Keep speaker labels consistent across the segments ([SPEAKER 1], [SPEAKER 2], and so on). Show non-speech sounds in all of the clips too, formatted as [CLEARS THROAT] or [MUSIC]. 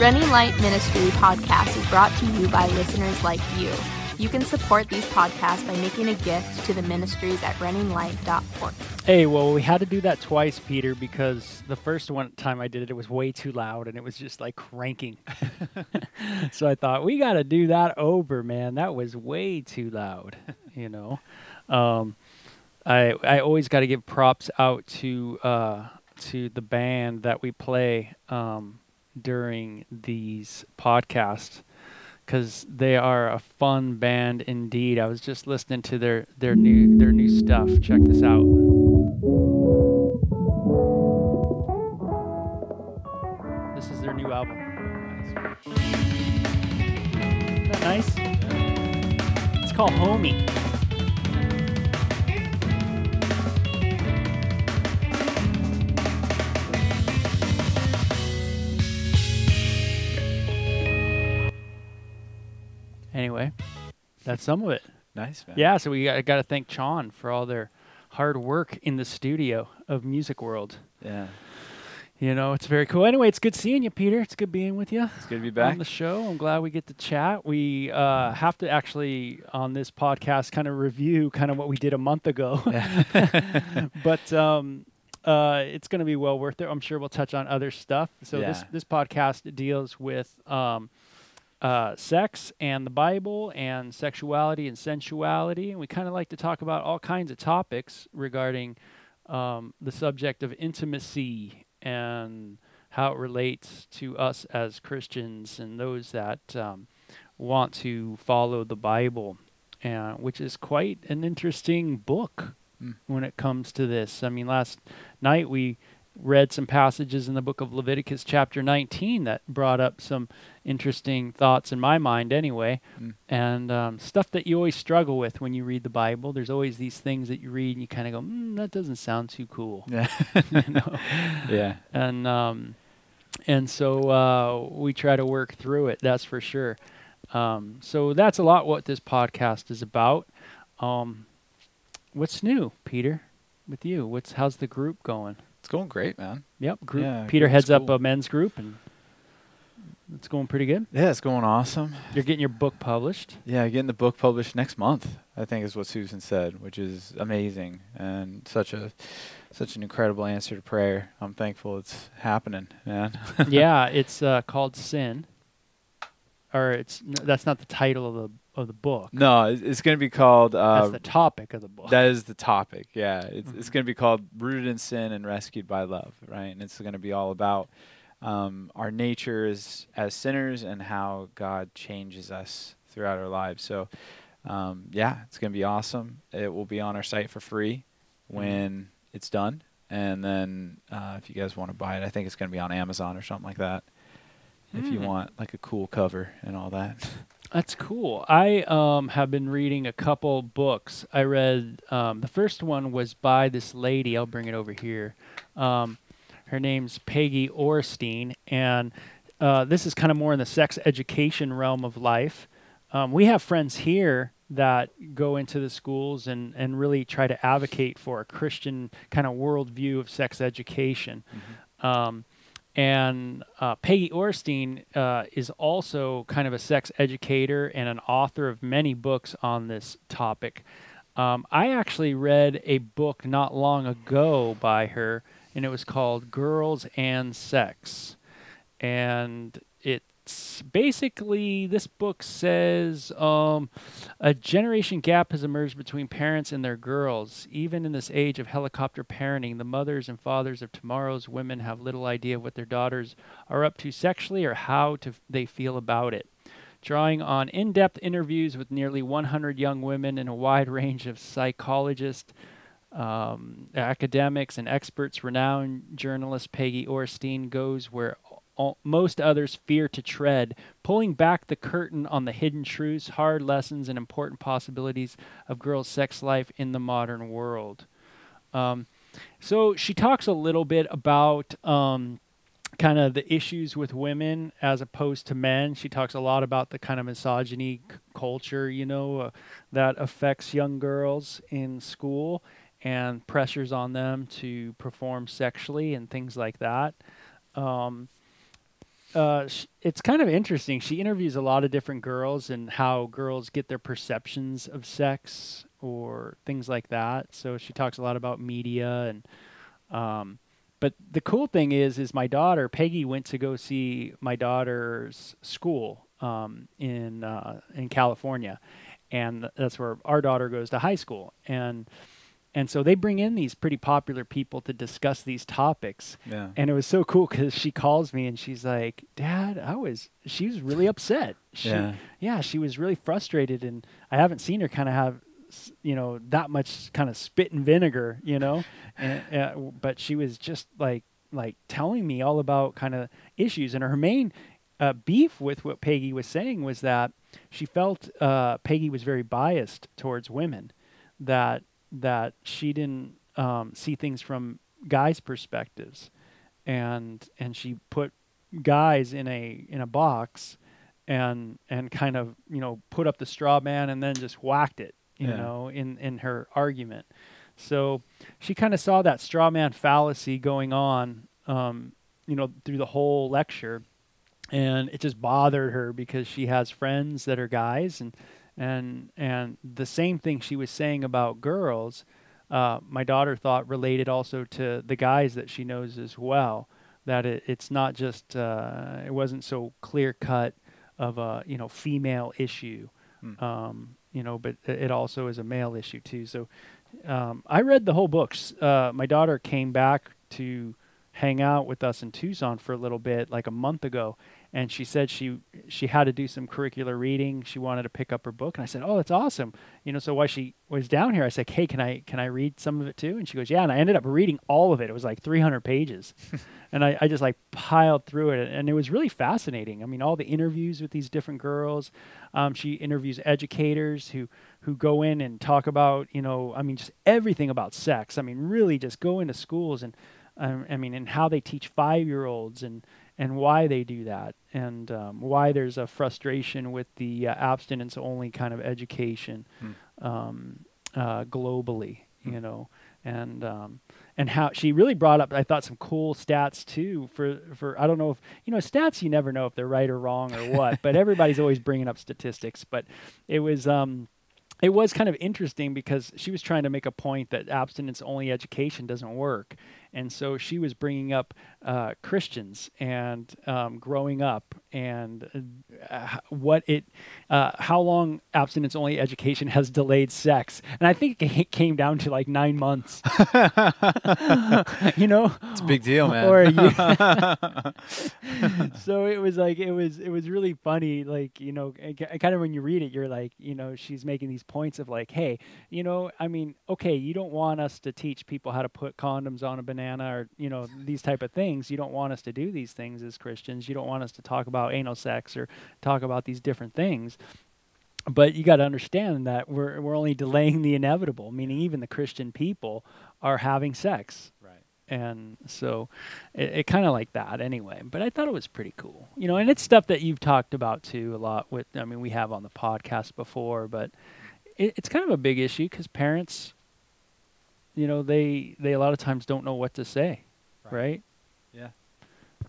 [SPEAKER 1] Running Light Ministry podcast is brought to you by listeners like you. You can support these podcasts by making a gift to the ministries at runninglight.org.
[SPEAKER 2] Hey, well, we had to do that twice, Peter, because the first one time I did it, it was way too loud and it was just like cranking. [LAUGHS] so I thought we got to do that over, man. That was way too loud, you know. Um, I I always got to give props out to uh, to the band that we play. Um, during these podcasts because they are a fun band indeed. I was just listening to their their new their new stuff. Check this out. This is their new album. Nice? It's called Homey. Anyway, that's some of it.
[SPEAKER 3] Nice, man.
[SPEAKER 2] Yeah, so we got, got to thank Chon for all their hard work in the studio of Music World.
[SPEAKER 3] Yeah.
[SPEAKER 2] You know, it's very cool. Anyway, it's good seeing you, Peter. It's good being with you
[SPEAKER 3] It's good to be back.
[SPEAKER 2] on the show. I'm glad we get to chat. We uh, have to actually, on this podcast, kind of review kind of what we did a month ago. [LAUGHS] [LAUGHS] but um, uh, it's going to be well worth it. I'm sure we'll touch on other stuff. So this
[SPEAKER 3] Yeah.
[SPEAKER 2] this podcast deals with um, uh, sex and the Bible and sexuality and sensuality, and we kind of like to talk about all kinds of topics regarding um, the subject of intimacy and how it relates to us as Christians and those that um, want to follow the Bible, uh, which is quite an interesting book
[SPEAKER 3] Mm.
[SPEAKER 2] when it comes to this. I mean, last night we read some passages in the book of Leviticus, chapter 19, that brought up some interesting thoughts in my mind, anyway,
[SPEAKER 3] Mm.
[SPEAKER 2] and um, stuff that you always struggle with when you read the Bible. There's always these things that you read and you kind of go, mm, that doesn't sound too cool.
[SPEAKER 3] Yeah. [LAUGHS]
[SPEAKER 2] you know? [LAUGHS]
[SPEAKER 3] yeah.
[SPEAKER 2] and um, and so uh, we try to work through it. That's for sure. Um, so that's a lot what this podcast is about. Um, what's new, Peter, with you? What's how's the group going?
[SPEAKER 3] It's going great, man.
[SPEAKER 2] Yep, group.
[SPEAKER 3] Yeah,
[SPEAKER 2] Peter heads up a men's group, and it's going pretty good.
[SPEAKER 3] Yeah, it's going awesome.
[SPEAKER 2] You're getting your book published.
[SPEAKER 3] Yeah, getting the book published next month. I think is what Susan said, which is amazing and such a such an incredible answer to prayer. I'm thankful it's happening, man. [LAUGHS]
[SPEAKER 2] yeah, it's uh, called Sin, or it's n- that's not the title of the of the book.
[SPEAKER 3] no, it's, it's going to be called. Uh,
[SPEAKER 2] that's the topic of the book.
[SPEAKER 3] that is the topic. Yeah, it's it's
[SPEAKER 2] Mhm.
[SPEAKER 3] going to be called "Rooted in Sin and Rescued by Love," right? And it's going to be all about um, our nature as as sinners and how God changes us throughout our lives. So, um, yeah, it's going to be awesome. It will be on our site for free when it's done, and then uh, if you guys want to buy it, I think it's going to be on Amazon or something like that. If you
[SPEAKER 2] Hmm.
[SPEAKER 3] want like a cool cover and all that. [LAUGHS]
[SPEAKER 2] That's cool. I um, have been reading a couple books. I read um, the first one was by this lady. I'll bring it over here. Um, her name's Peggy Orenstein, and uh, this is kind of more in the sex education realm of life. Um, we have friends here that go into the schools and, and really try to advocate for a Christian kind of worldview of sex education. Um, and uh, Peggy Orenstein uh, is also kind of a sex educator and an author of many books on this topic. Um, I actually read a book not long ago by her, and it was called Girls and Sex. And it's basically this book says um, a generation gap has emerged between parents and their girls. Even in this age of helicopter parenting, the mothers and fathers of tomorrow's women have little idea what their daughters are up to sexually or how to, they feel about it. Drawing on in depth interviews with nearly 100 young women and a wide [LAUGHS] range of psychologists, um, academics, and experts, renowned journalist Peggy Orenstein goes where most others fear to tread, pulling back the curtain on the hidden truths, hard lessons, and important possibilities of girls' sex life in the modern world. Um, so she talks a little bit about um, kind of the issues with women as opposed to men. She talks a lot about the kind of misogyny c- culture, you know, uh, that affects young girls in school and pressures on them to perform sexually and things like that. Um, uh, it's kind of interesting. She interviews a lot of different girls and how girls get their perceptions of sex or things like that. So she talks a lot about media and. Um, but the cool thing is, is my daughter Peggy went to go see my daughter's school um, in uh, in California, and that's where our daughter goes to high school. And and so they bring in these pretty popular people to discuss these topics.
[SPEAKER 3] Yeah.
[SPEAKER 2] And it was so cool because she calls me and she's like, "Dad, I was." She was really upset. She,
[SPEAKER 3] Yeah.
[SPEAKER 2] yeah, she was really frustrated, and I haven't seen her kind of have, you know, that much kind of spit and vinegar, you know. [LAUGHS] and, uh, but she was just like, like telling me all about kind of issues, and her main uh, beef with what Peggy was saying was that she felt uh, Peggy was very biased towards women, that that she didn't um, see things from guys' perspectives, and and she put guys in a in a box, and and kind of you know put up the straw man and then just whacked it, you
[SPEAKER 3] Yeah.
[SPEAKER 2] know, in in her argument. So she kind of saw that straw man fallacy going on, um, you know, through the whole lecture, and it just bothered her because she has friends that are guys, and and and the same thing she was saying about girls, uh, my daughter thought related also to the guys that she knows as well. That it, it's not just uh, it wasn't so clear cut of a you know female issue,
[SPEAKER 3] Hmm.
[SPEAKER 2] um, you know, but it it also is a male issue too. So um, I read the whole books. Uh, my daughter came back to hang out with us in Tucson for a little bit, like a month ago, and she said she she had to do some curricular reading. She wanted to pick up her book, and I said, "Oh, that's awesome!" You know, so while she was down here, I said, "Hey, can I can I read some of it too?" And she goes, "Yeah." And I ended up reading all of it. It was like 300 pages, [LAUGHS] and I, I just like piled through it, and it was really fascinating. I mean, all the interviews with these different girls. Um, she interviews educators who who go in and talk about you know, I mean, just everything about sex. I mean, really just go into schools and um, I mean, and how they teach five year olds and and why they do that and um, why there's a frustration with the uh, abstinence only kind of education
[SPEAKER 3] Hmm.
[SPEAKER 2] um, uh, globally,
[SPEAKER 3] Hmm.
[SPEAKER 2] you know, and um, and how she really brought up I thought some cool stats too for for I don't know if you know stats you never know if they're right or wrong or what, but [LAUGHS] everybody's always bringing up statistics, but it was um it was kind of interesting because she was trying to make a point that abstinence only education doesn't work and so she was bringing up uh, christians and um, growing up and uh, what it uh, how long abstinence only education has delayed sex and i think it came down to like nine months [LAUGHS] [LAUGHS] you know
[SPEAKER 3] It's a big deal, man.
[SPEAKER 2] or year. [LAUGHS] so it was like it was it was really funny like you know kind of when you read it you're like you know she's making these points of like hey you know i mean okay you don't want us to teach people how to put condoms on a banana or you know these type of things you don't want us to do these things as christians you don't want us to talk about anal sex or talk about these different things. But you got to understand that we're we're only delaying the inevitable meaning even the christian people are having sex.
[SPEAKER 3] Right.
[SPEAKER 2] and so it, it kind of like that anyway but i thought it was pretty cool. You know and it's stuff that you've talked about too a lot with i mean we have on the podcast before but it, it's kind of a big issue because parents you know they they a lot of times don't know what to say right,
[SPEAKER 3] Yeah.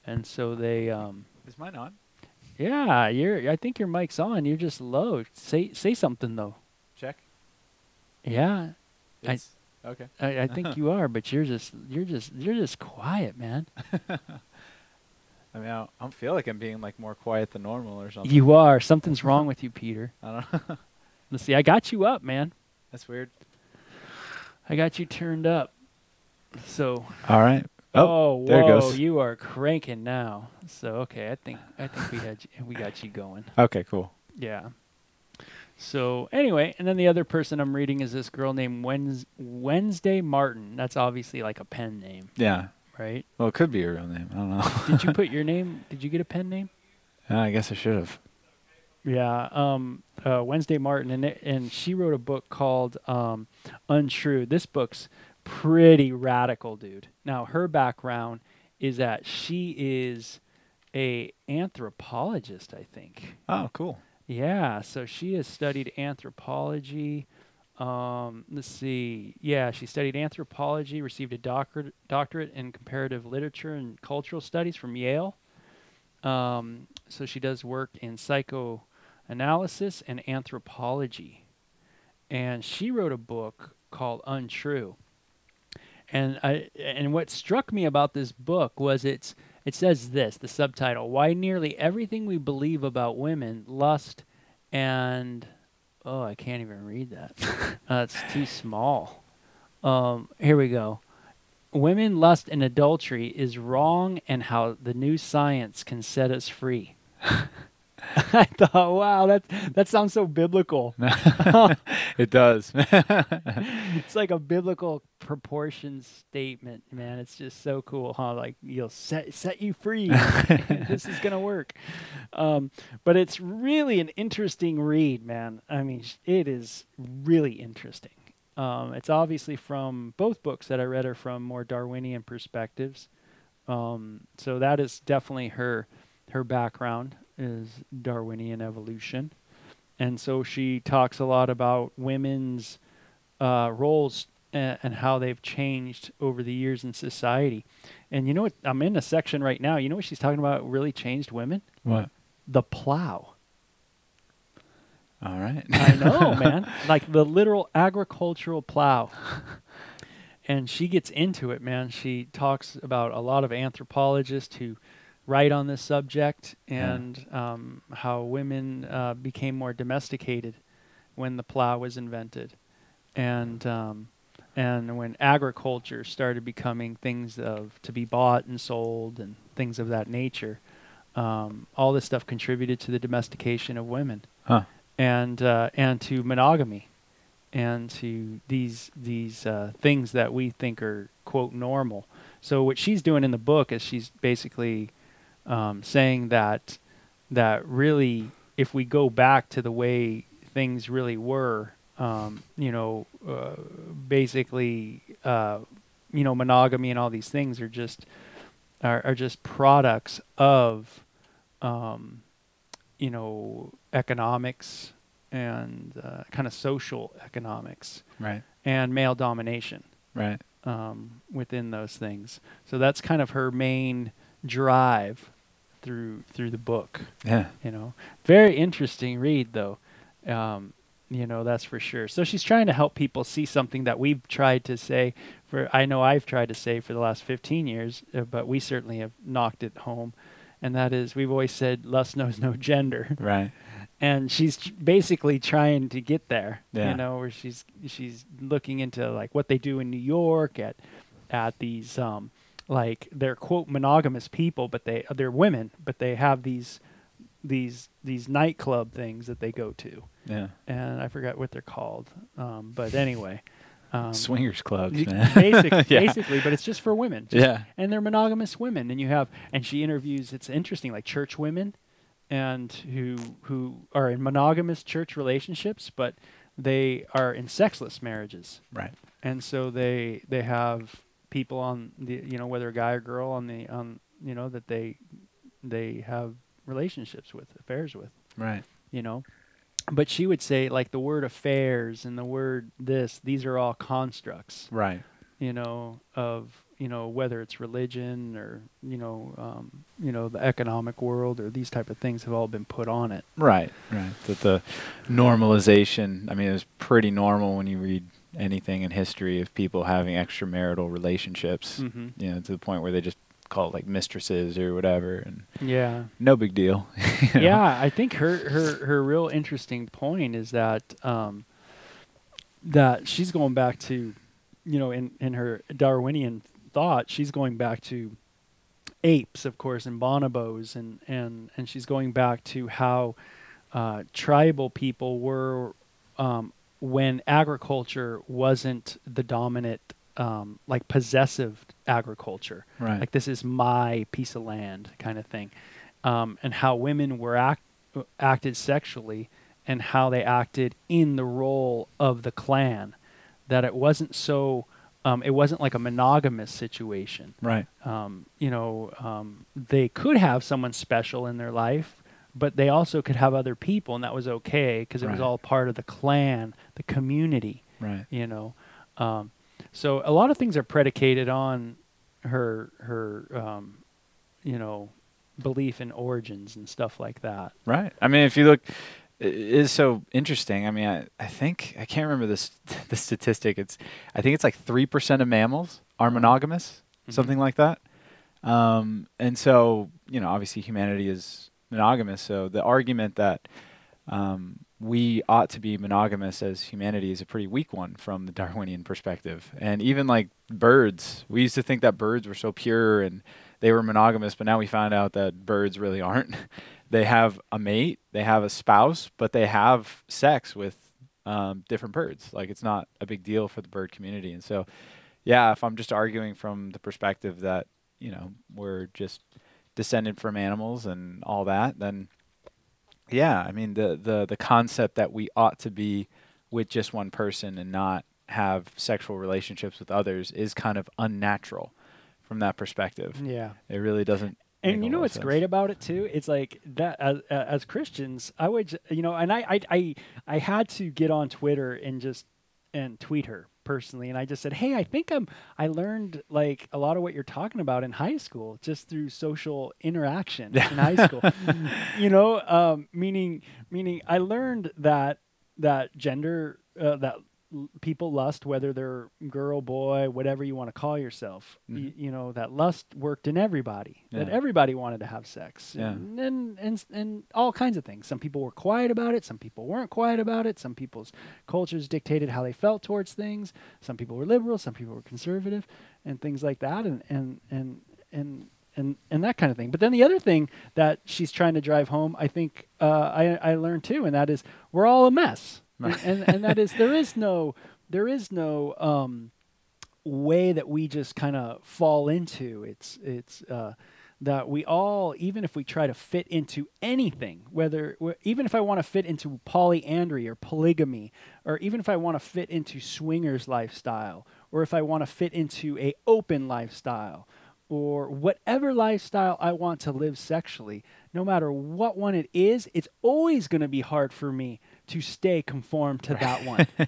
[SPEAKER 2] and so they um
[SPEAKER 3] Is mine on?
[SPEAKER 2] yeah you're i think your mic's on you're just low say say something though
[SPEAKER 3] Check.
[SPEAKER 2] yeah I-
[SPEAKER 3] okay.
[SPEAKER 2] I, I think [LAUGHS] you are but you're just you're just you're just quiet man [LAUGHS]
[SPEAKER 3] I mean, I don't, I don't feel like I'm being like more quiet than normal or something.
[SPEAKER 2] you are something's wrong with you peter [LAUGHS]
[SPEAKER 3] I don't know.
[SPEAKER 2] Let's see. I got you up, man.
[SPEAKER 3] That's weird.
[SPEAKER 2] I got you turned up. So.
[SPEAKER 3] All right.
[SPEAKER 2] Oh,
[SPEAKER 3] there it
[SPEAKER 2] whoa!
[SPEAKER 3] goes.
[SPEAKER 2] You are cranking now. So okay, I think I think we had you, we got you going.
[SPEAKER 3] Okay, cool.
[SPEAKER 2] Yeah. So anyway, and then the other person I'm reading is this girl named Wednes- Wednesday Martin. That's obviously like a pen name,
[SPEAKER 3] Yeah.
[SPEAKER 2] right?
[SPEAKER 3] Well, it could be a real name. I don't know.
[SPEAKER 2] Did you [LAUGHS] put your name? Did you get a pen name?
[SPEAKER 3] Yeah, I guess I should have.
[SPEAKER 2] Yeah, um, uh, Wednesday Martin, and it, and she wrote a book called um, Untrue. This book's pretty radical, dude. Now her background is that she is a anthropologist, I think.
[SPEAKER 3] Oh, cool.
[SPEAKER 2] Yeah, so she has studied anthropology. Um, let's see. Yeah, she studied anthropology, received a doctorate doctorate in comparative literature and cultural studies from Yale. Um, so she does work in psychoanalysis and anthropology. And she wrote a book called Untrue. And I and what struck me about this book was it's it says this, the subtitle, why nearly everything we believe about women, lust and oh, I can't even read that. [LAUGHS] uh, too small. Um, here we go. Women, lust, and adultery is wrong, and how the new science can set us free. [LAUGHS] I thought, wow, that that sounds so biblical. [LAUGHS]
[SPEAKER 3] it does.
[SPEAKER 2] it's like a biblical proportion statement, man. It's just so cool, huh? Like you'll set set you free. [LAUGHS] [LAUGHS] this is gonna work. Um, but it's really an interesting read, man. I mean, it is really interesting. Um, it's obviously from both books that I read are from more Darwinian perspectives. Um, so that is definitely her her background is Darwinian evolution. And so she talks a lot about women's uh, roles and, and, how they've changed over the years in society. And you know what? I'm in a section right now. You know what she's talking about really changed women?
[SPEAKER 3] What?
[SPEAKER 2] The plow.
[SPEAKER 3] All right.
[SPEAKER 2] I know, [LAUGHS] man. Like the literal agricultural plow. And she gets into it, man. She talks about a lot of anthropologists who write on this subject and yeah. um, how women uh, became more domesticated when the plow was invented, and um, and when agriculture started becoming things of to be bought and sold and things of that nature. Um, all this stuff contributed to the domestication of women,
[SPEAKER 3] huh.
[SPEAKER 2] and uh, and to monogamy, and to these these uh, things that we think are quote normal. So what she's doing in the book is she's basically um, saying that that really, if we go back to the way things really were, um, you know, uh, basically, uh, you know, monogamy and all these things are just are, are just products of, um, you know, economics and uh, kind of social economics,
[SPEAKER 3] right,
[SPEAKER 2] and male domination,
[SPEAKER 3] right,
[SPEAKER 2] um, within those things. So that's kind of her main drive through through the book.
[SPEAKER 3] Yeah.
[SPEAKER 2] You know, very interesting read though. Um, you know, that's for sure. So she's trying to help people see something that we've tried to say for I know I've tried to say for the last 15 years, uh, but we certainly have knocked it home. And that is we've always said lust knows no [LAUGHS] gender.
[SPEAKER 3] Right.
[SPEAKER 2] And she's basically trying to get there,
[SPEAKER 3] yeah.
[SPEAKER 2] you know, where she's she's looking into like what they do in New York at at these um, like they're quote monogamous people, but they they're women, but they have these these these nightclub things that they go to.
[SPEAKER 3] Yeah.
[SPEAKER 2] And I forgot what they're called. Um, but anyway. Um,
[SPEAKER 3] Swingers clubs, man.
[SPEAKER 2] Basic, [LAUGHS] yeah. Basically, but it's just for women. Just,
[SPEAKER 3] yeah.
[SPEAKER 2] And they're monogamous women, and you have, and she interviews. It's interesting, like church women, and who who are in monogamous church relationships, but they are in sexless marriages.
[SPEAKER 3] Right.
[SPEAKER 2] And so they they have people on the you know whether a guy or girl on the on you know that they they have relationships with affairs with
[SPEAKER 3] right.
[SPEAKER 2] you know? But she would say like the word affairs and the word this these are all constructs
[SPEAKER 3] right.
[SPEAKER 2] you know of you know whether it's religion or you know um, you know the economic world or these type of things have all been put on it.
[SPEAKER 3] Right right. That the normalization i mean it was pretty normal when you read anything in history of people having extramarital relationships,
[SPEAKER 2] mm-hmm.
[SPEAKER 3] you know, to the point where they just call it like mistresses or whatever, and
[SPEAKER 2] yeah,
[SPEAKER 3] no big deal. [LAUGHS]
[SPEAKER 2] yeah, I think her her her real interesting point is that um, that she's going back to, you know, in in her Darwinian thought, she's going back to apes, of course, and bonobos, and and and she's going back to how uh, tribal people were um, when agriculture wasn't the dominant um, like possessive agriculture
[SPEAKER 3] right
[SPEAKER 2] like this is my piece of land kind of thing um, and how women were act, acted sexually and how they acted in the role of the clan that it wasn't so um, it wasn't like a monogamous situation
[SPEAKER 3] right
[SPEAKER 2] um, you know um, they could have someone special in their life but they also could have other people, and that was okay because it
[SPEAKER 3] right.
[SPEAKER 2] was all part of the clan, the community.
[SPEAKER 3] Right.
[SPEAKER 2] You know, um, so a lot of things are predicated on her her um, you know belief in origins and stuff like that.
[SPEAKER 3] Right. I mean, if you look, it is so interesting. I mean, I, I think I can't remember this [LAUGHS] the statistic. It's I think it's like three percent of mammals are monogamous,
[SPEAKER 2] Mhm.
[SPEAKER 3] something like that. Um, and so you know, obviously, humanity is monogamous. So the argument that um, we ought to be monogamous as humanity is a pretty weak one from the Darwinian perspective. And even like birds, we used to think that birds were so pure and they were monogamous, but now we found out that birds really aren't. [LAUGHS] they have a mate, they have a spouse, but they have sex with um, different birds. Like it's not a big deal for the bird community. And so, yeah, if I'm just arguing from the perspective that you know we're just descended from animals and all that, then yeah, I mean the the the concept that we ought to be with just one person and not have sexual relationships with others is kind of unnatural from that perspective.
[SPEAKER 2] Yeah.
[SPEAKER 3] It really doesn't.
[SPEAKER 2] And you know what's
[SPEAKER 3] sense.
[SPEAKER 2] great about it too? It's like that as, as Christians, I would, you know, and I, I, I, I had to get on Twitter and just and tweet her personally, and I just said, hey, I think I'm, I learned like a lot of what you're talking about in high school just through social interaction in high [LAUGHS] school. you know, um, meaning, meaning I learned that that gender uh, that people lust whether they're girl boy whatever you want to call yourself y-
[SPEAKER 3] Mhm.
[SPEAKER 2] you know that lust worked in everybody that everybody wanted to have sex
[SPEAKER 3] Yeah.
[SPEAKER 2] and, and and and all kinds of things some people were quiet about it some people weren't quiet about it some people's cultures dictated how they felt towards things some people were liberal some people were conservative and things like that and and and and and, and that kind of thing. But then the other thing that she's trying to drive home, I think uh, I, I learned too, and that is we're all a mess, and, and that is there is no there is no um, way that we just kind of fall into. It's it's uh, that we all, even if we try to fit into anything, whether even if I want to fit into polyandry or polygamy, or even if I want to fit into swingers lifestyle, or if I want to fit into a open lifestyle, or whatever lifestyle I want to live sexually, no matter what one it is, it's always going to be hard for me to stay conformed to that one. [LAUGHS]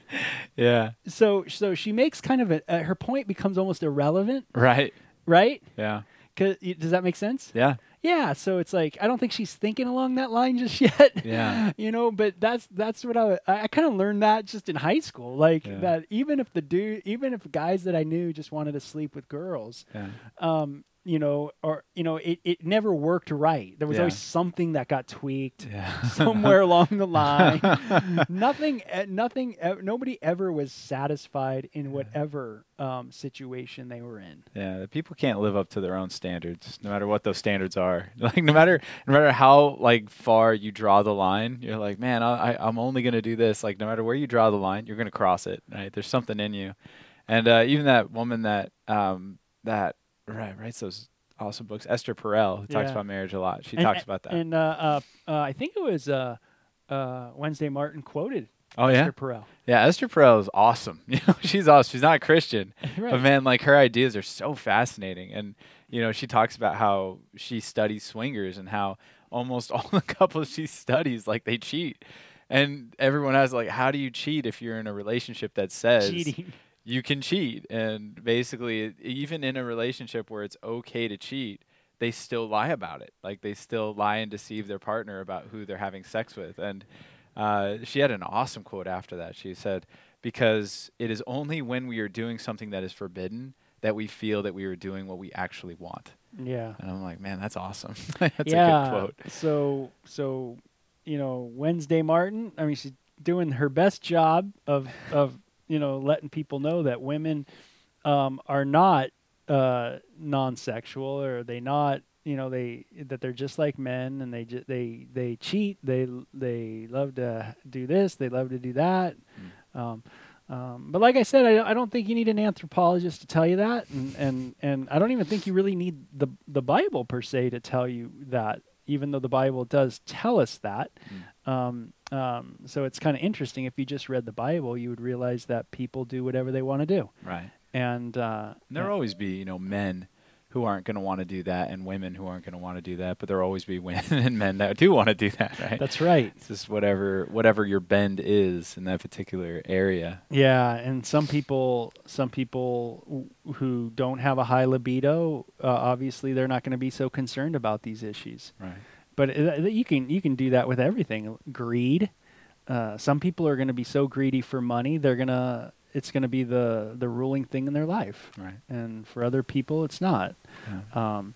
[SPEAKER 3] Yeah.
[SPEAKER 2] so so she makes kind of a, uh, her point becomes almost irrelevant,
[SPEAKER 3] Right.
[SPEAKER 2] right?
[SPEAKER 3] Yeah.
[SPEAKER 2] does that make sense?
[SPEAKER 3] Yeah.
[SPEAKER 2] Yeah, so it's like I don't think she's thinking along that line just [LAUGHS] yet.
[SPEAKER 3] Yeah.
[SPEAKER 2] you know, but that's that's what I I, I kind of learned that just in high school, like
[SPEAKER 3] Yeah.
[SPEAKER 2] that even if the dude, even if guys that I knew just wanted to sleep with girls,
[SPEAKER 3] Yeah.
[SPEAKER 2] um, you know, or you know, it, it never worked right. There was
[SPEAKER 3] Yeah.
[SPEAKER 2] always something that got tweaked
[SPEAKER 3] Yeah. [LAUGHS]
[SPEAKER 2] somewhere along the line. [LAUGHS] nothing, eh, nothing, nobody ever was satisfied in whatever um, situation they were in.
[SPEAKER 3] Yeah, the people can't live up to their own standards, no matter what those standards are. [LAUGHS] Like no matter no matter how like far you draw the line, you're like, man, I, I I'm only gonna do this. Like no matter where you draw the line, you're gonna cross it. Right? There's something in you, and uh, even that woman that um that right writes those awesome books, Esther Perel, who talks
[SPEAKER 2] Yeah.
[SPEAKER 3] about marriage a lot. She
[SPEAKER 2] And-
[SPEAKER 3] talks about that.
[SPEAKER 2] And uh, uh, uh, I think it was uh, uh, Wednesday Martin quoted
[SPEAKER 3] oh yeah,
[SPEAKER 2] Esther Perel.
[SPEAKER 3] yeah. Esther Perel is awesome. [LAUGHS] You know, she's awesome. She's not a Christian, [LAUGHS]
[SPEAKER 2] Right.
[SPEAKER 3] But man, like her ideas are so fascinating, and you know, she talks about how she studies swingers and how almost [LAUGHS] all the couples she studies like they cheat, and everyone has like, how do you cheat if you're in a relationship that says
[SPEAKER 2] Cheating.
[SPEAKER 3] You can cheat? And basically, even in a relationship where it's okay to cheat, they still lie about it. Like they still lie and deceive their partner about who they're having sex with. And uh, she had an awesome quote after that. She said, "Because it is only when we are doing something that is forbidden that we feel that we are doing what we actually want."
[SPEAKER 2] Yeah.
[SPEAKER 3] And I'm like, man, that's awesome. [LAUGHS] that's
[SPEAKER 2] yeah.
[SPEAKER 3] a good quote.
[SPEAKER 2] So so you know Wednesday Martin. I mean, she's doing her best job of of you know letting people know that women um, are not uh, non-sexual or they not you know they that they're just like men and they ju- they they cheat they they love to do this they love to do that. Um, um, but like I said, I, I don't think you need an anthropologist to tell you that, and, and and I don't even think you really need the the Bible per se to tell you that, even though the Bible does tell us that. Um, um, so it's kind of interesting. If you just read the Bible, you would realize that people do whatever they want to do,
[SPEAKER 3] Right.
[SPEAKER 2] and uh,
[SPEAKER 3] And there'll always be, you know, men who aren't going to want to do that and women who aren't going to want to do that, but there'll always be [LAUGHS] women and men that do want to do that, right?
[SPEAKER 2] That's right.
[SPEAKER 3] It's just whatever whatever your bend is in that particular area.
[SPEAKER 2] Yeah, and some people, some people w- who don't have a high libido, uh, obviously they're not going to be so concerned about these issues.
[SPEAKER 3] Right.
[SPEAKER 2] But uh, you can you can do that with everything. Greed. Uh, some people are going to be so greedy for money, they're gonna it's going to be the the ruling thing in their life.
[SPEAKER 3] Right.
[SPEAKER 2] And for other people, it's not.
[SPEAKER 3] Yeah.
[SPEAKER 2] Um,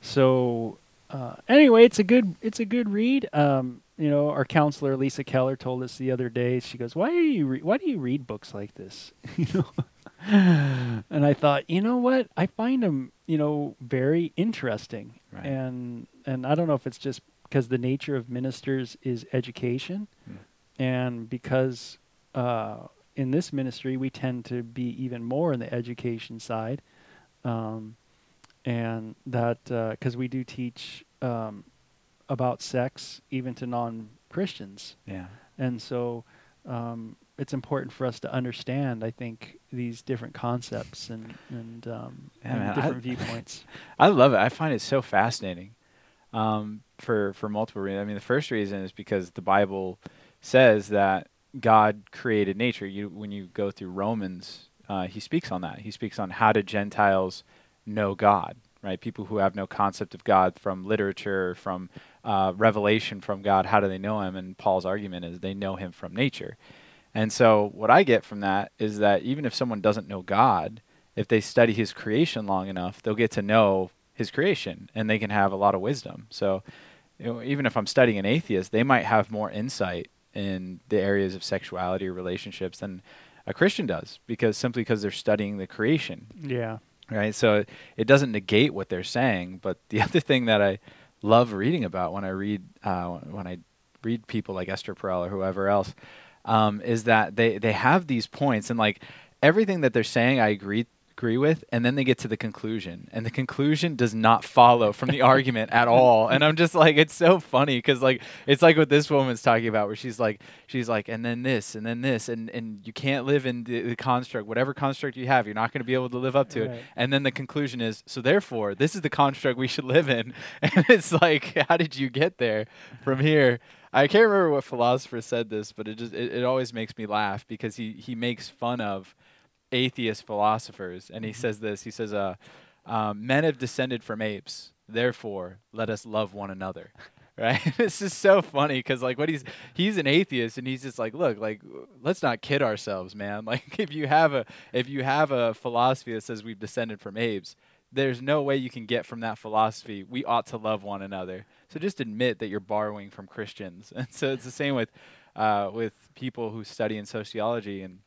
[SPEAKER 2] so uh, anyway, it's a good it's a good read. Um, you know, our counselor Lisa Keller told us the other day. She goes, "Why do you re- why do you read books like this?" [LAUGHS] you know, and I thought, you know what? I find them, you know, very interesting.
[SPEAKER 3] Right.
[SPEAKER 2] And and I don't know if it's just because the nature of ministers is education,
[SPEAKER 3] Hmm.
[SPEAKER 2] and because uh, in this ministry we tend to be even more in the education side. Um, and that because we do teach um, about sex even to non Christians,
[SPEAKER 3] Yeah.
[SPEAKER 2] and so um, it's important for us to understand. I think these different concepts and and, um,
[SPEAKER 3] Yeah,
[SPEAKER 2] and
[SPEAKER 3] man, I-
[SPEAKER 2] different viewpoints. [LAUGHS]
[SPEAKER 3] I love it. I find it so fascinating um, for for multiple reasons. I mean, the first reason is because the Bible says that God created nature. You when you go through Romans, uh, he speaks on that. He speaks on how do Gentiles know God, right? People who have no concept of God from literature, from uh, revelation from God, how do they know Him? And Paul's argument is they know Him from nature. And so, what I get from that is that even if someone doesn't know God, if they study His creation long enough, they'll get to know His creation and they can have a lot of wisdom. So, you know, even if I'm studying an atheist, they might have more insight in the areas of sexuality or relationships than a Christian does, because simply because they're studying the creation
[SPEAKER 2] Yeah,
[SPEAKER 3] right? So it, it doesn't negate what they're saying. But the [LAUGHS] other thing that I love reading about when I read uh, when I read people like Esther Perel or whoever else um, is that they they have these points and like everything that they're saying, I agree agree with and then they get to the conclusion. And the conclusion does not follow from the argument at all. And i'm just like it's so funny because like it's like what this woman's talking about where she's like she's like and then this and then this and and you can't live in the, the construct whatever construct you have you're not going to be able to live up to it. And then the conclusion is so therefore this is the construct we should live in. [LAUGHS] And it's like how did you get there from here? I can't remember what philosopher said this but it just it, it always makes me laugh because he he makes fun of atheist philosophers and he
[SPEAKER 2] Mhm.
[SPEAKER 3] says this he says uh um, men have descended from apes therefore let us love one another. [LAUGHS] Right? [LAUGHS] This is so funny because like what he's he's an atheist and he's just like look like let's not kid ourselves man. [LAUGHS] Like if you have a if you have a philosophy that says we've descended from apes there's no way you can get from that philosophy we ought to love one another. So just admit that you're borrowing from christians. And so it's the same with uh, with people who study in sociology and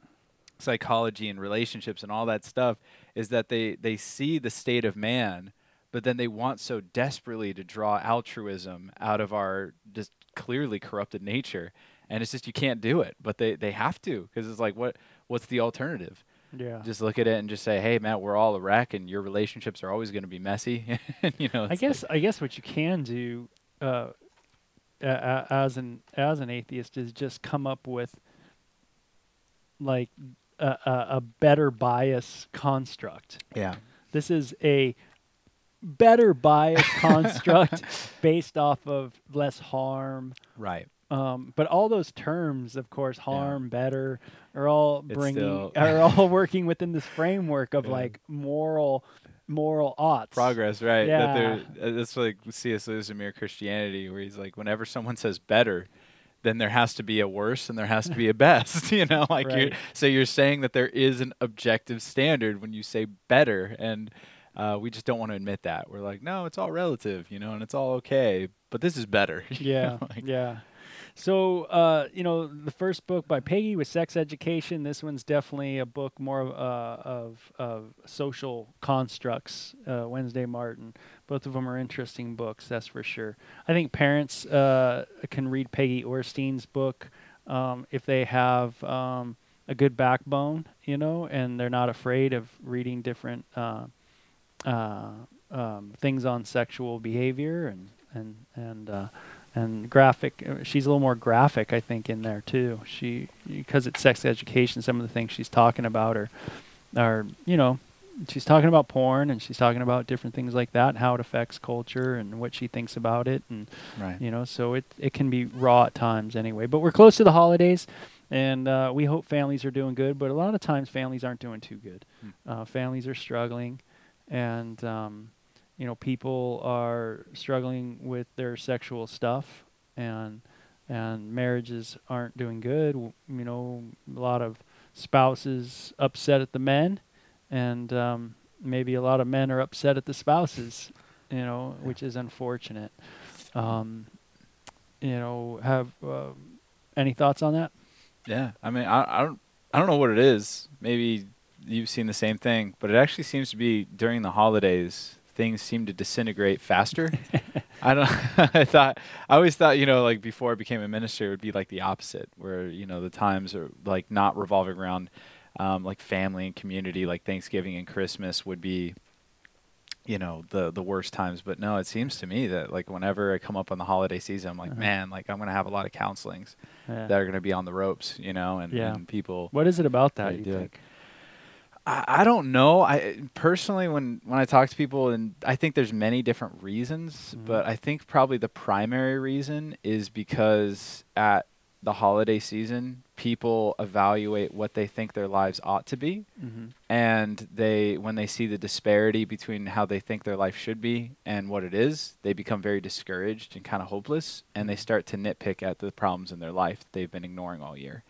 [SPEAKER 3] psychology and relationships and all that stuff is that they they see the state of man but then they want so desperately to draw altruism out of our just clearly corrupted nature. And it's just you can't do it but they they have to because it's like what what's the alternative?
[SPEAKER 2] Yeah.
[SPEAKER 3] just look at it and just say hey matt we're all a wreck and your relationships are always going to be messy. [LAUGHS] You know
[SPEAKER 2] I guess
[SPEAKER 3] like-
[SPEAKER 2] I guess what you can do uh, a- as an as an atheist is just come up with like a, a, a better bias construct.
[SPEAKER 3] yeah
[SPEAKER 2] This is a better bias [LAUGHS] construct based off of less harm.
[SPEAKER 3] right
[SPEAKER 2] Um, but all those terms, of course, harm, better, are all
[SPEAKER 3] It's
[SPEAKER 2] bringing [LAUGHS] are all working within this framework of
[SPEAKER 3] Yeah.
[SPEAKER 2] like moral moral oughts.
[SPEAKER 3] progress, right? That
[SPEAKER 2] Yeah.
[SPEAKER 3] there, uh, that's like C.S. Lewis in Mere Christianity, where he's like, whenever someone says better, then there has to be a worse and there has to be a [LAUGHS] best. [LAUGHS] you know, like you're so you're saying that there is an objective standard when you say better, and uh, we just don't want to admit that. We're like, no, it's all relative, you know, and it's all okay, but this is better. [LAUGHS]
[SPEAKER 2] Yeah,
[SPEAKER 3] like-
[SPEAKER 2] yeah. So, uh, you know, the first book by Peggy was Sex Education. This one's definitely a book more of, uh, of, of social constructs. Uh, Wednesday Martin. Both of them are interesting books, that's for sure. I think parents uh, can read Peggy Orenstein's book um, if they have um, a good backbone, you know, and they're not afraid of reading different uh, uh, um, things on sexual behavior and and and uh, and graphic. uh, She's a little more graphic, I think, in there too. She because it's sex education. Some of the things she's talking about are are you know she's talking about porn and she's talking about different things like that, and how it affects culture and what she thinks about it, and
[SPEAKER 3] Right.
[SPEAKER 2] you know, so it it can be raw at times anyway. But we're close to the holidays, and uh, we hope families are doing good. But a lot of times families aren't doing too good.
[SPEAKER 3] Hmm.
[SPEAKER 2] Uh, families are struggling, and um, you know, people are struggling with their sexual stuff, and and marriages aren't doing good. W- You know, a lot of spouses upset at the men, and um, maybe a lot of men are upset at the spouses. You know, which is unfortunate. Um, you know, have uh, any thoughts on that?
[SPEAKER 3] Yeah, I mean, I, I don't, I don't know what it is. Maybe you've seen the same thing, but it actually seems to be during the holidays things seem to disintegrate faster. [LAUGHS] I don't. [LAUGHS] I thought I always thought you know like before I became a minister it would be like the opposite, where you know the times are like not revolving around um, like family and community, like Thanksgiving and Christmas would be you know the the worst times but no it seems to me that like whenever i come up on the holiday season i'm like
[SPEAKER 2] Uh-huh.
[SPEAKER 3] man like i'm gonna have a lot of counselings
[SPEAKER 2] Yeah.
[SPEAKER 3] that are going to be on the ropes, you know, and,
[SPEAKER 2] Yeah.
[SPEAKER 3] and people.
[SPEAKER 2] What is it about that? You
[SPEAKER 3] do it.
[SPEAKER 2] think?
[SPEAKER 3] I, I don't know. I personally, when when I talk to people, and I think there's many different reasons,
[SPEAKER 2] Mhm.
[SPEAKER 3] but I think probably the primary reason is because at the holiday season, people evaluate what they think their lives ought to be,
[SPEAKER 2] Mm-hmm.
[SPEAKER 3] and they when they see the disparity between how they think their life should be and what it is they become very discouraged and kind of hopeless and they start to nitpick at the problems in their life that they've been ignoring all year.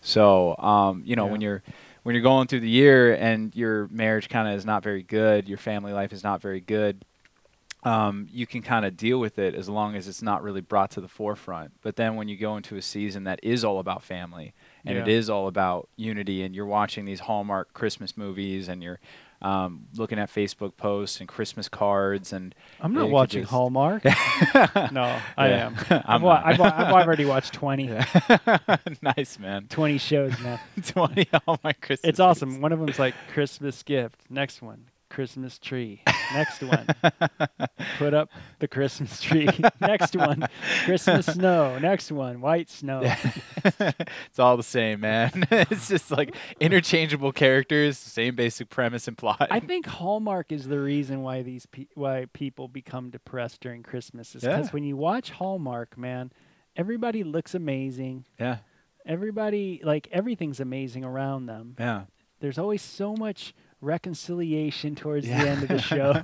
[SPEAKER 3] So um, you know when you're when you're going through the year and your marriage kind of is not very good your family life is not very good um, you can kind of deal with it as long as it's not really brought to the forefront. But then when you go into a season that is all about family and it
[SPEAKER 2] Yeah.
[SPEAKER 3] is all about unity, and you're watching these Hallmark Christmas movies and you're um, looking at Facebook posts and Christmas cards, and
[SPEAKER 2] I'm not watching
[SPEAKER 3] just-
[SPEAKER 2] Hallmark. [LAUGHS] no, I am. [LAUGHS] I've, wa- I've, wa- I've already watched 20, [LAUGHS]
[SPEAKER 3] nice man,
[SPEAKER 2] 20 shows now.
[SPEAKER 3] twenty all my Christmas.
[SPEAKER 2] It's awesome. One of them's like Christmas gift. Next one, Christmas tree. Next one, [LAUGHS] put up the Christmas tree. [LAUGHS] Next one, Christmas snow. Next one, white snow. [LAUGHS]
[SPEAKER 3] it's all the same, man. it's just like interchangeable characters, same basic premise and plot.
[SPEAKER 2] I think Hallmark is the reason why these pe- why people become depressed during Christmas. Is because
[SPEAKER 3] Yeah.
[SPEAKER 2] when you watch Hallmark, man, everybody looks amazing.
[SPEAKER 3] yeah,
[SPEAKER 2] Everybody like everything's amazing around them.
[SPEAKER 3] yeah.
[SPEAKER 2] There's always so much reconciliation towards
[SPEAKER 3] Yeah.
[SPEAKER 2] the end of the show.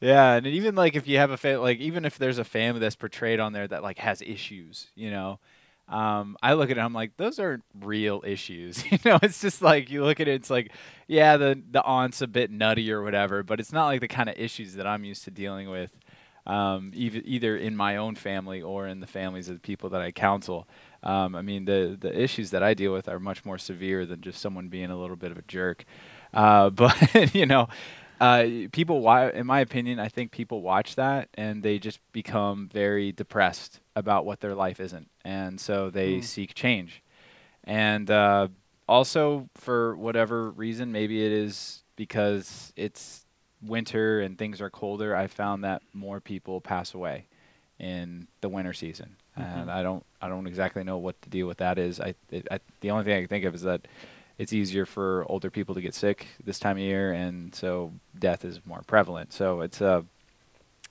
[SPEAKER 3] Yeah, [LAUGHS] and even like if you have a fa- like even if there's a family that's portrayed on there that like has issues, you know, um, I look at it, I'm like, those aren't real issues. [LAUGHS] you know, it's just like you look at it, it's like, yeah, the the aunt's a bit nutty or whatever, but it's not like the kind of issues that I'm used to dealing with, um, either either in my own family or in the families of the people that I counsel. Um, I mean, the the issues that I deal with are much more severe than just someone being a little bit of a jerk. Uh, [LAUGHS] but you know, uh, people, wa- in my opinion, I think people watch that and they just become very depressed about what their life isn't, and so they
[SPEAKER 2] Mm.
[SPEAKER 3] seek change. And uh, also, for whatever reason, maybe it is because it's winter and things are colder. I found that more people pass away in the winter season, and
[SPEAKER 2] Mhm.
[SPEAKER 3] I don't, I don't exactly know what the deal with that is. I, it, I, the only thing I can think of is that it's easier for older people to get sick this time of year, and so death is more prevalent. So it's uh,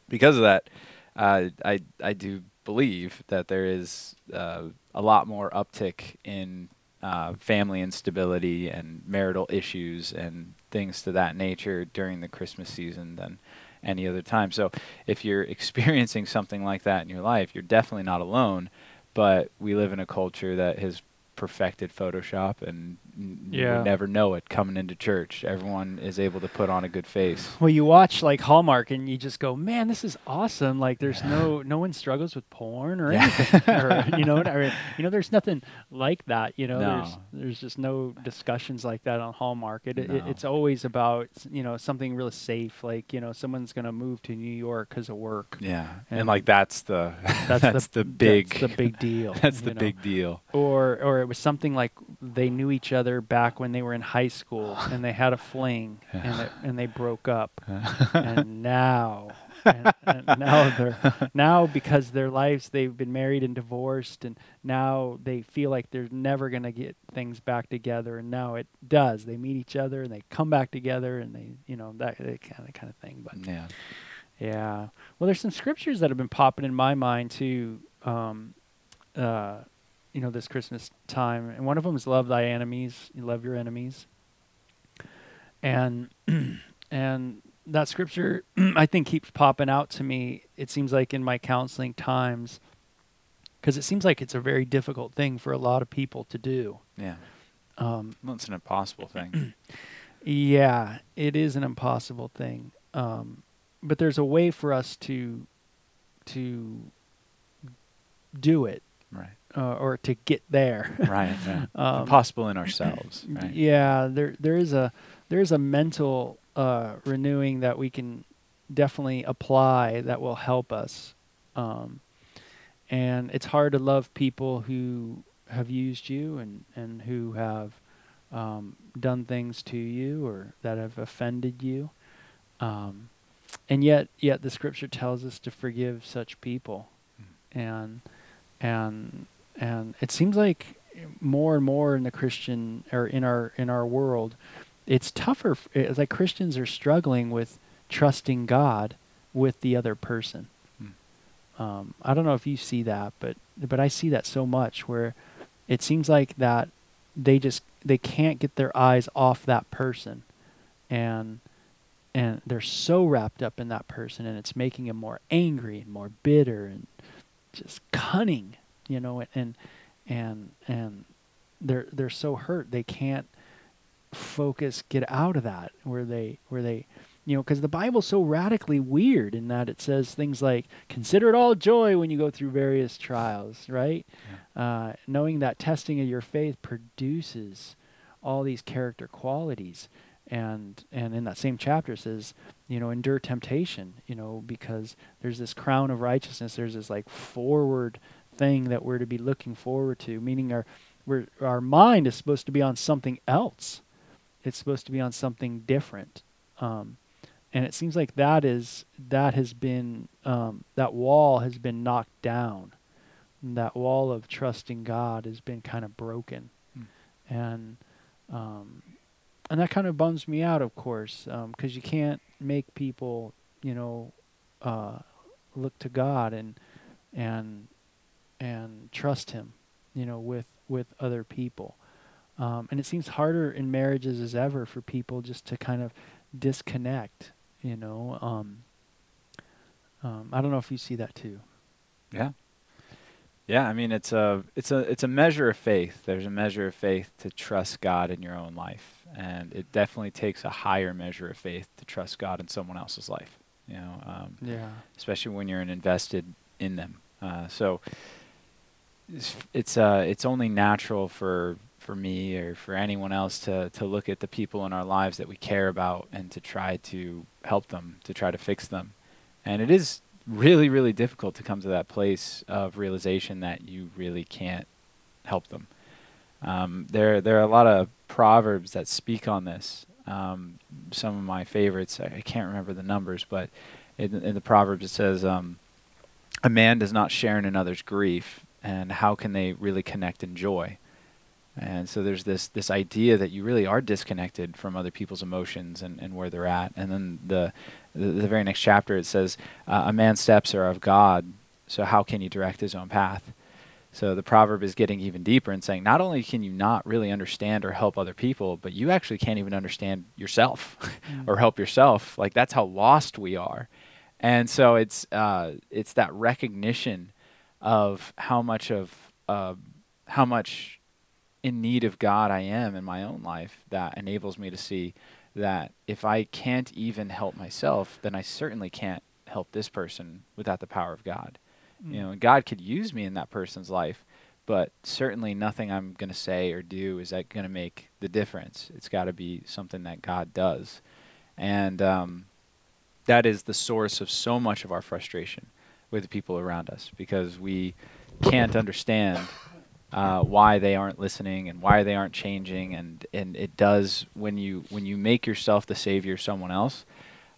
[SPEAKER 3] because of that, uh, I I do believe that there is uh, a lot more uptick in uh, family instability and marital issues and things to that nature during the Christmas season than any other time. So if you're [LAUGHS] experiencing something like that in your life, you're definitely not alone. But we live in a culture that has perfected Photoshop, and
[SPEAKER 2] Yeah.
[SPEAKER 3] never know it coming into church. Everyone is able to put on a good face.
[SPEAKER 2] well, you watch like Hallmark and you just go, "Man, this is awesome!" Like, there's no no one struggles with porn or
[SPEAKER 3] Yeah.
[SPEAKER 2] anything, or, you know, or, you know, there's nothing like that. You know, there's
[SPEAKER 3] No.
[SPEAKER 2] there's just no discussions like that on Hallmark. It, it it's always about you know something really safe, like you know someone's gonna move to New York because of work.
[SPEAKER 3] Yeah, and,
[SPEAKER 2] And
[SPEAKER 3] like that's the [LAUGHS]
[SPEAKER 2] That's,
[SPEAKER 3] that's,
[SPEAKER 2] the,
[SPEAKER 3] the, big
[SPEAKER 2] that's the big deal. [LAUGHS]
[SPEAKER 3] that's the
[SPEAKER 2] know.
[SPEAKER 3] big deal.
[SPEAKER 2] or or it was something like they knew each other back when they were in high school [LAUGHS] and they had a fling and it, and they broke up [LAUGHS] and now and, and now they're [LAUGHS] now because their lives they've been married and divorced, and now they feel like they're never gonna get things back together, and now it does. They meet each other and they come back together, and they you know that, that kind of kind of thing. But
[SPEAKER 3] Yeah.
[SPEAKER 2] yeah. Well, there's some scriptures that have been popping in my mind too. Um, uh, you know, this Christmas time, and one of them is "Love thy enemies." You love your enemies, and [CLEARS THROAT] and that scripture [CLEARS THROAT] I think keeps popping out to me. It seems like in my counseling times, because it seems like it's a very difficult thing for a lot of people to do.
[SPEAKER 3] Yeah.
[SPEAKER 2] Um,
[SPEAKER 3] Well, it's an impossible thing. [CLEARS THROAT]
[SPEAKER 2] yeah, it is an impossible thing. Um, but there's a way for us to to do it
[SPEAKER 3] right.
[SPEAKER 2] Uh, or to get there.
[SPEAKER 3] Right. Yeah. [LAUGHS]
[SPEAKER 2] Um,
[SPEAKER 3] impossible in ourselves. [CLEARS THROAT] Right.
[SPEAKER 2] Yeah, there there is a there is a mental uh, renewing that we can definitely apply that will help us. Um, and it's hard to love people who have used you and and who have um, done things to you or that have offended you. Um, and yet, yet the scripture tells us to forgive such people, and and and it seems like more and more in the Christian or in our in our world, it's tougher. It's like Christians are struggling with trusting God with the other person.
[SPEAKER 3] Hmm.
[SPEAKER 2] Um, I don't know if you see that, but but I see that so much where it seems like that they just they can't get their eyes off that person, and and they're so wrapped up in that person, and it's making them more angry and more bitter and just cunning, you know, and and and they're they're so hurt they can't focus get out of that where they where they you know because the bible's so radically weird in that it says things like consider it all joy when you go through various trials right? Uh, knowing that testing of your faith produces all these character qualities. And and in that same chapter it says you know endure temptation you know because there's this crown of righteousness there's this like forward thing that we're to be looking forward to meaning our we're, our mind is supposed to be on something else. It's supposed to be on something different. Um, and it seems like that is that has been um, that wall has been knocked down. That wall of trusting god has been kind of broken.
[SPEAKER 3] Hmm.
[SPEAKER 2] and um, and that kind of bums me out of course because you can't make people you know uh, look to god and and and trust him you know with with other people um, and it seems harder in marriages as ever for people just to kind of disconnect you know um, um, i don't know if you see that too
[SPEAKER 3] Yeah. Yeah, I mean it's a it's a it's a measure of faith. There's a measure of faith to trust God in your own life, and it definitely takes a higher measure of faith to trust God in someone else's life. You know, um,
[SPEAKER 2] yeah
[SPEAKER 3] especially when you're invested in them. Uh, so it's it's, uh, it's only natural for for me or for anyone else to to look at the people in our lives that we care about and to try to help them, to try to fix them, and it is really really difficult to come to that place of realization that you really can't help them. Um, there there are a lot of proverbs that speak on this. Um, some of my favorites, I, I can't remember the numbers, but in, in the proverbs it says, um, "A man does not share in another's grief, and how can they really connect in joy?" And so there's this this idea that you really are disconnected from other people's emotions and, and where they're at. And then the the, the very next chapter it says, uh, "A man's steps are of God, so how can he direct his own path?" So the proverb is getting even deeper and saying, not only can you not really understand or help other people, but you actually can't even understand yourself [LAUGHS] or help yourself. Like that's how lost we are. And so it's uh, it's that recognition of how much of uh, how much in need of God I am in my own life that enables me to see that if I can't even help myself, then I certainly can't help this person without the power of God.
[SPEAKER 2] Mm.
[SPEAKER 3] You know, God could use me in that person's life, but certainly nothing I'm going to say or do is that going to make the difference. It's got to be something that God does. And um, that is the source of so much of our frustration with the people around us because we can't understand uh, why they aren't listening and why they aren't changing and, and it does when you when you make yourself the savior of someone else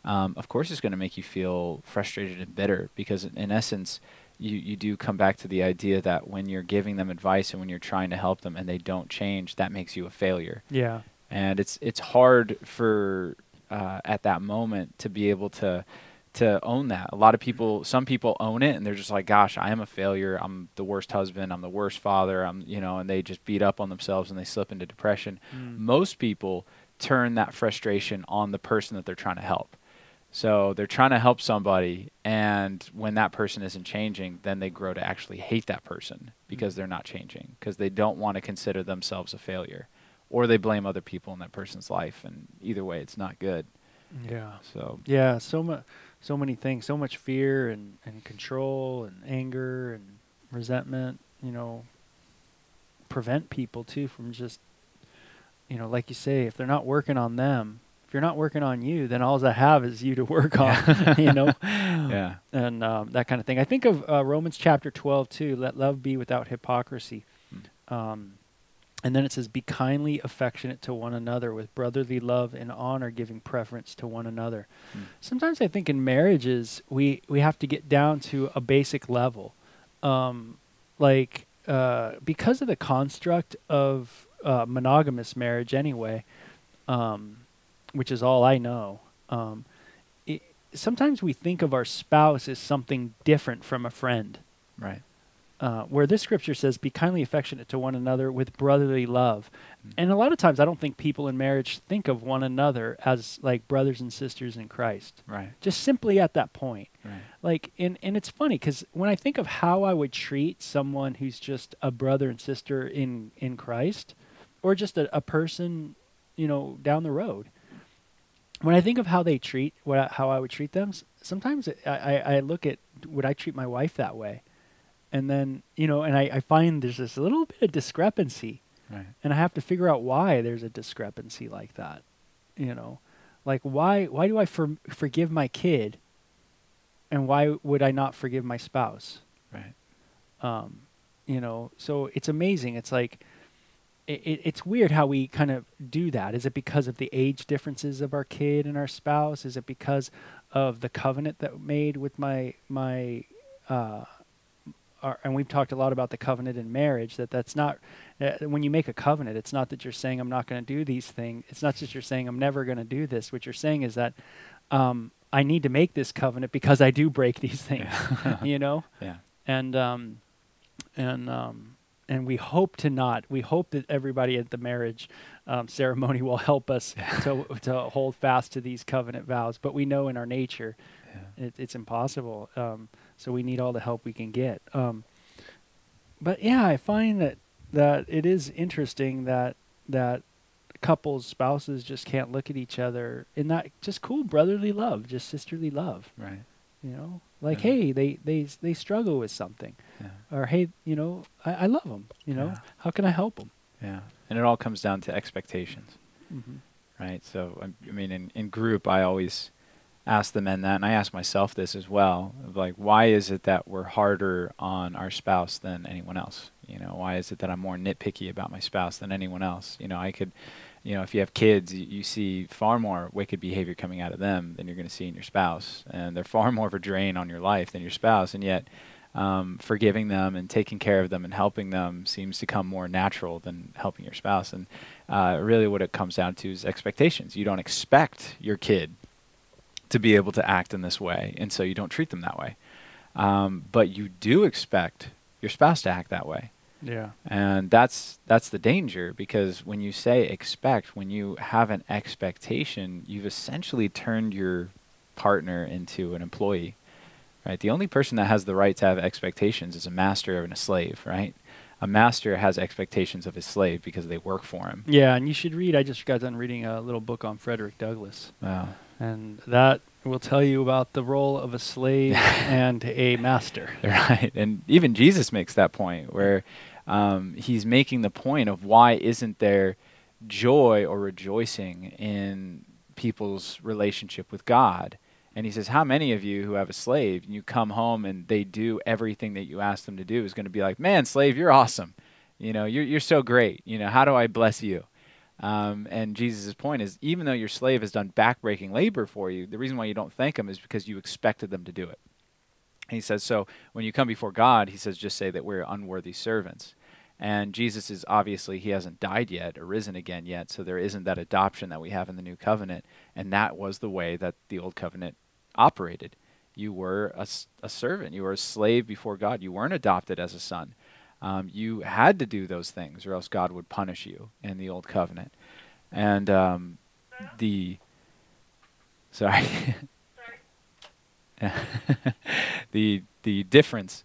[SPEAKER 3] um, of course it's going to make you feel frustrated and bitter because in, in essence you, you do come back to the idea that when you're giving them advice and when you're trying to help them and they don't change that makes you a failure
[SPEAKER 2] Yeah.
[SPEAKER 3] and it's it's hard for uh, at that moment to be able to to own that. A lot of people, some people own it, and they're just like, "Gosh, I am a failure. I'm the worst husband. I'm the worst father. I'm you know," and they just beat up on themselves and they slip into depression.
[SPEAKER 2] Mm.
[SPEAKER 3] Most people turn that frustration on the person that they're trying to help. So they're trying to help somebody, and when that person isn't changing, then they grow to actually hate that person because they're not changing, because they don't want to consider themselves a failure, or they blame other people in that person's life, and either way, it's not good.
[SPEAKER 2] Yeah.
[SPEAKER 3] So
[SPEAKER 2] Yeah. So much. So many things. So much fear and and control and anger and resentment. You know. Prevent people too from just. You know, like you say, if they're not working on them, if you're not working on you, then all I have is you to work on. [LAUGHS] you know. [LAUGHS]
[SPEAKER 3] yeah,
[SPEAKER 2] and um, that kind of thing. I think of uh, Romans chapter 12 too. Let love be without hypocrisy. Um, and then it says, Be kindly affectionate to one another with brotherly love and honor, giving preference to one another.
[SPEAKER 3] Mm.
[SPEAKER 2] Sometimes I think in marriages, we, we have to get down to a basic level. Um, like, uh, because of the construct of uh, monogamous marriage, anyway, um, which is all I know. Um, it, sometimes we think of our spouse as something different from a friend.
[SPEAKER 3] right.
[SPEAKER 2] Uh, where this scripture says, "Be kindly affectionate to one another with brotherly love,"
[SPEAKER 3] Mm.
[SPEAKER 2] and a lot of times I don't think people in marriage think of one another as like brothers and sisters in Christ.
[SPEAKER 3] Right.
[SPEAKER 2] Just simply at that point,
[SPEAKER 3] Right.
[SPEAKER 2] like, and and it's funny because when I think of how I would treat someone who's just a brother and sister in in Christ, or just a, a person, you know, down the road, when I think of how they treat what how I would treat them, sometimes I, I, I look at would I treat my wife that way, and then you know, and I, I find there's this little bit of discrepancy,
[SPEAKER 3] Right.
[SPEAKER 2] and I have to figure out why there's a discrepancy like that, you know, like why why do I for, forgive my kid, and why would I not forgive my spouse?
[SPEAKER 3] Right.
[SPEAKER 2] um, you know so it's amazing it's like it, it, it's weird how we kind of do that is it because of the age differences of our kid and our spouse is it because of the covenant that made with my my uh, our, and we've talked a lot about the covenant in marriage that that's not uh, when you make a covenant it's not that you're saying i'm not going to do these things it's not just you're saying i'm never going to do this what you're saying is that um, i need to make this covenant because i do break these things
[SPEAKER 3] Yeah. [LAUGHS]
[SPEAKER 2] you know [LAUGHS]
[SPEAKER 3] yeah.
[SPEAKER 2] and um, and um, and we hope to not. We hope that everybody at the marriage um, ceremony will help us to to hold fast to these covenant vows. But we know in our nature,
[SPEAKER 3] Yeah.
[SPEAKER 2] it, it's impossible. Um, so we need all the help we can get. Um, but yeah, I find that that it is interesting that that couples, spouses, just can't look at each other in that just cool brotherly love, just sisterly love.
[SPEAKER 3] Right.
[SPEAKER 2] You know, like
[SPEAKER 3] Yeah.
[SPEAKER 2] hey, they they they struggle with something
[SPEAKER 3] Yeah.
[SPEAKER 2] or hey, you know, I, I love them. You know,
[SPEAKER 3] Yeah.
[SPEAKER 2] how can I help them?
[SPEAKER 3] Yeah. And it all comes down to expectations.
[SPEAKER 2] Mm-hmm.
[SPEAKER 3] right? So I I mean, in, in group, I always ask the men that, and I ask myself this as well: of like, why is it that we're harder on our spouse than anyone else? You know, why is it that I'm more nitpicky about my spouse than anyone else? You know, I could, you know, if you have kids, you, you see far more wicked behavior coming out of them than you're going to see in your spouse, and they're far [LAUGHS] more of a drain on your life than your spouse, and yet. Um, forgiving them and taking care of them and helping them seems to come more natural than helping your spouse. And uh, really, what it comes down to is expectations. You don't expect your kid to be able to act in this way, and so you don't treat them that way. Um, but you do expect your spouse to act that way,
[SPEAKER 2] Yeah.
[SPEAKER 3] and that's that's the danger because when you say expect, when you have an expectation, you've essentially turned your partner into an employee. Right? The only person that has the right to have expectations is a master and a slave, right? A master has expectations of his slave because they work for him.
[SPEAKER 2] Yeah, and you should read. I just got done reading a little book on Frederick Douglass,
[SPEAKER 3] Wow.
[SPEAKER 2] And that will tell you about the role of a slave [LAUGHS] and a master. [LAUGHS]
[SPEAKER 3] Right. And even Jesus makes that point where um, he's making the point of why isn't there joy or rejoicing in people's relationship with God? And he says, How many of you who have a slave and you come home and they do everything that you ask them to do is going to be like, Man, slave, you're awesome. You know, you're, you're so great. You know, how do I bless you? Um, and Jesus' point is, even though your slave has done backbreaking labor for you, the reason why you don't thank him is because you expected them to do it. And he says, so when you come before God, he says, just say that we're unworthy servants. And Jesus is obviously, he hasn't died yet or risen again yet, so there isn't that adoption that we have in the new covenant. And that was the way that the old covenant operated. You were a, a servant, you were a slave before God, you weren't adopted as a son um, you had to do those things, or else God would punish you in the old covenant. And um, the sorry, [LAUGHS] the the difference,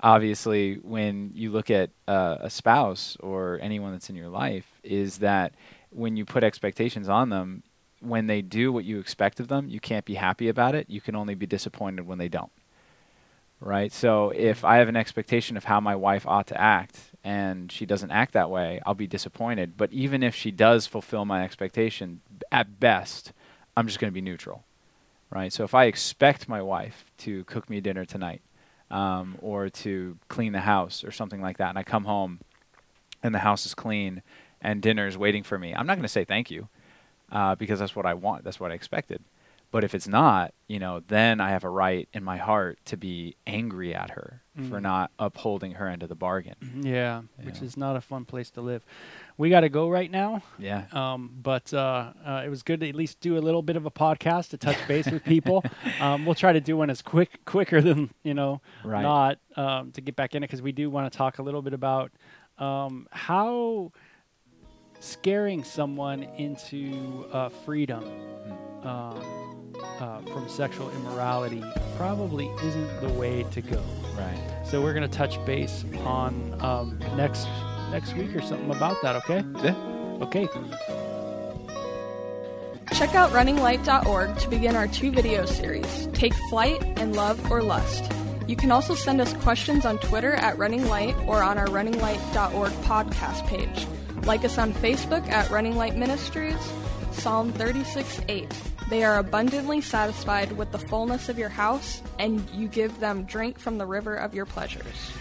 [SPEAKER 3] obviously, when you look at uh, a spouse or anyone that's in your life, is that when you put expectations on them, when they do what you expect of them, you can't be happy about it. You can only be disappointed when they don't right? So if I have an expectation of how my wife ought to act and she doesn't act that way, I'll be disappointed. But even if she does fulfill my expectation, at best, I'm just going to be neutral, right? So if I expect my wife to cook me dinner tonight um, or to clean the house or something like that, and I come home and the house is clean and dinner is waiting for me, I'm not going to say thank you uh, because that's what I want, that's what I expected. But if it's not, you know, then I have a right in my heart to be angry at her mm. for not upholding her end of the bargain.
[SPEAKER 2] Mm-hmm. Yeah, which is not a fun place to live. We got to go right now.
[SPEAKER 3] Yeah.
[SPEAKER 2] Um, but uh, uh, it was good to at least do a little bit of a podcast to touch base with people. [LAUGHS] Um, we'll try to do one as quick, quicker than you know, right. not um, to get back in it because we do want to talk a little bit about um, how scaring someone into uh, freedom. Mm uh, from sexual immorality probably isn't the way to go.
[SPEAKER 3] Right.
[SPEAKER 2] So we're gonna touch base on um, next next week or something about that. Okay.
[SPEAKER 3] Yeah.
[SPEAKER 2] Okay.
[SPEAKER 4] Check out runninglight.org to begin our two video series, Take Flight and Love or Lust. You can also send us questions on Twitter at Running Light or on our runninglight.org podcast page. Like us on Facebook at Running Light Ministries, Psalm 36 8. They are abundantly satisfied with the fullness of your house, and you give them drink from the river of your pleasures.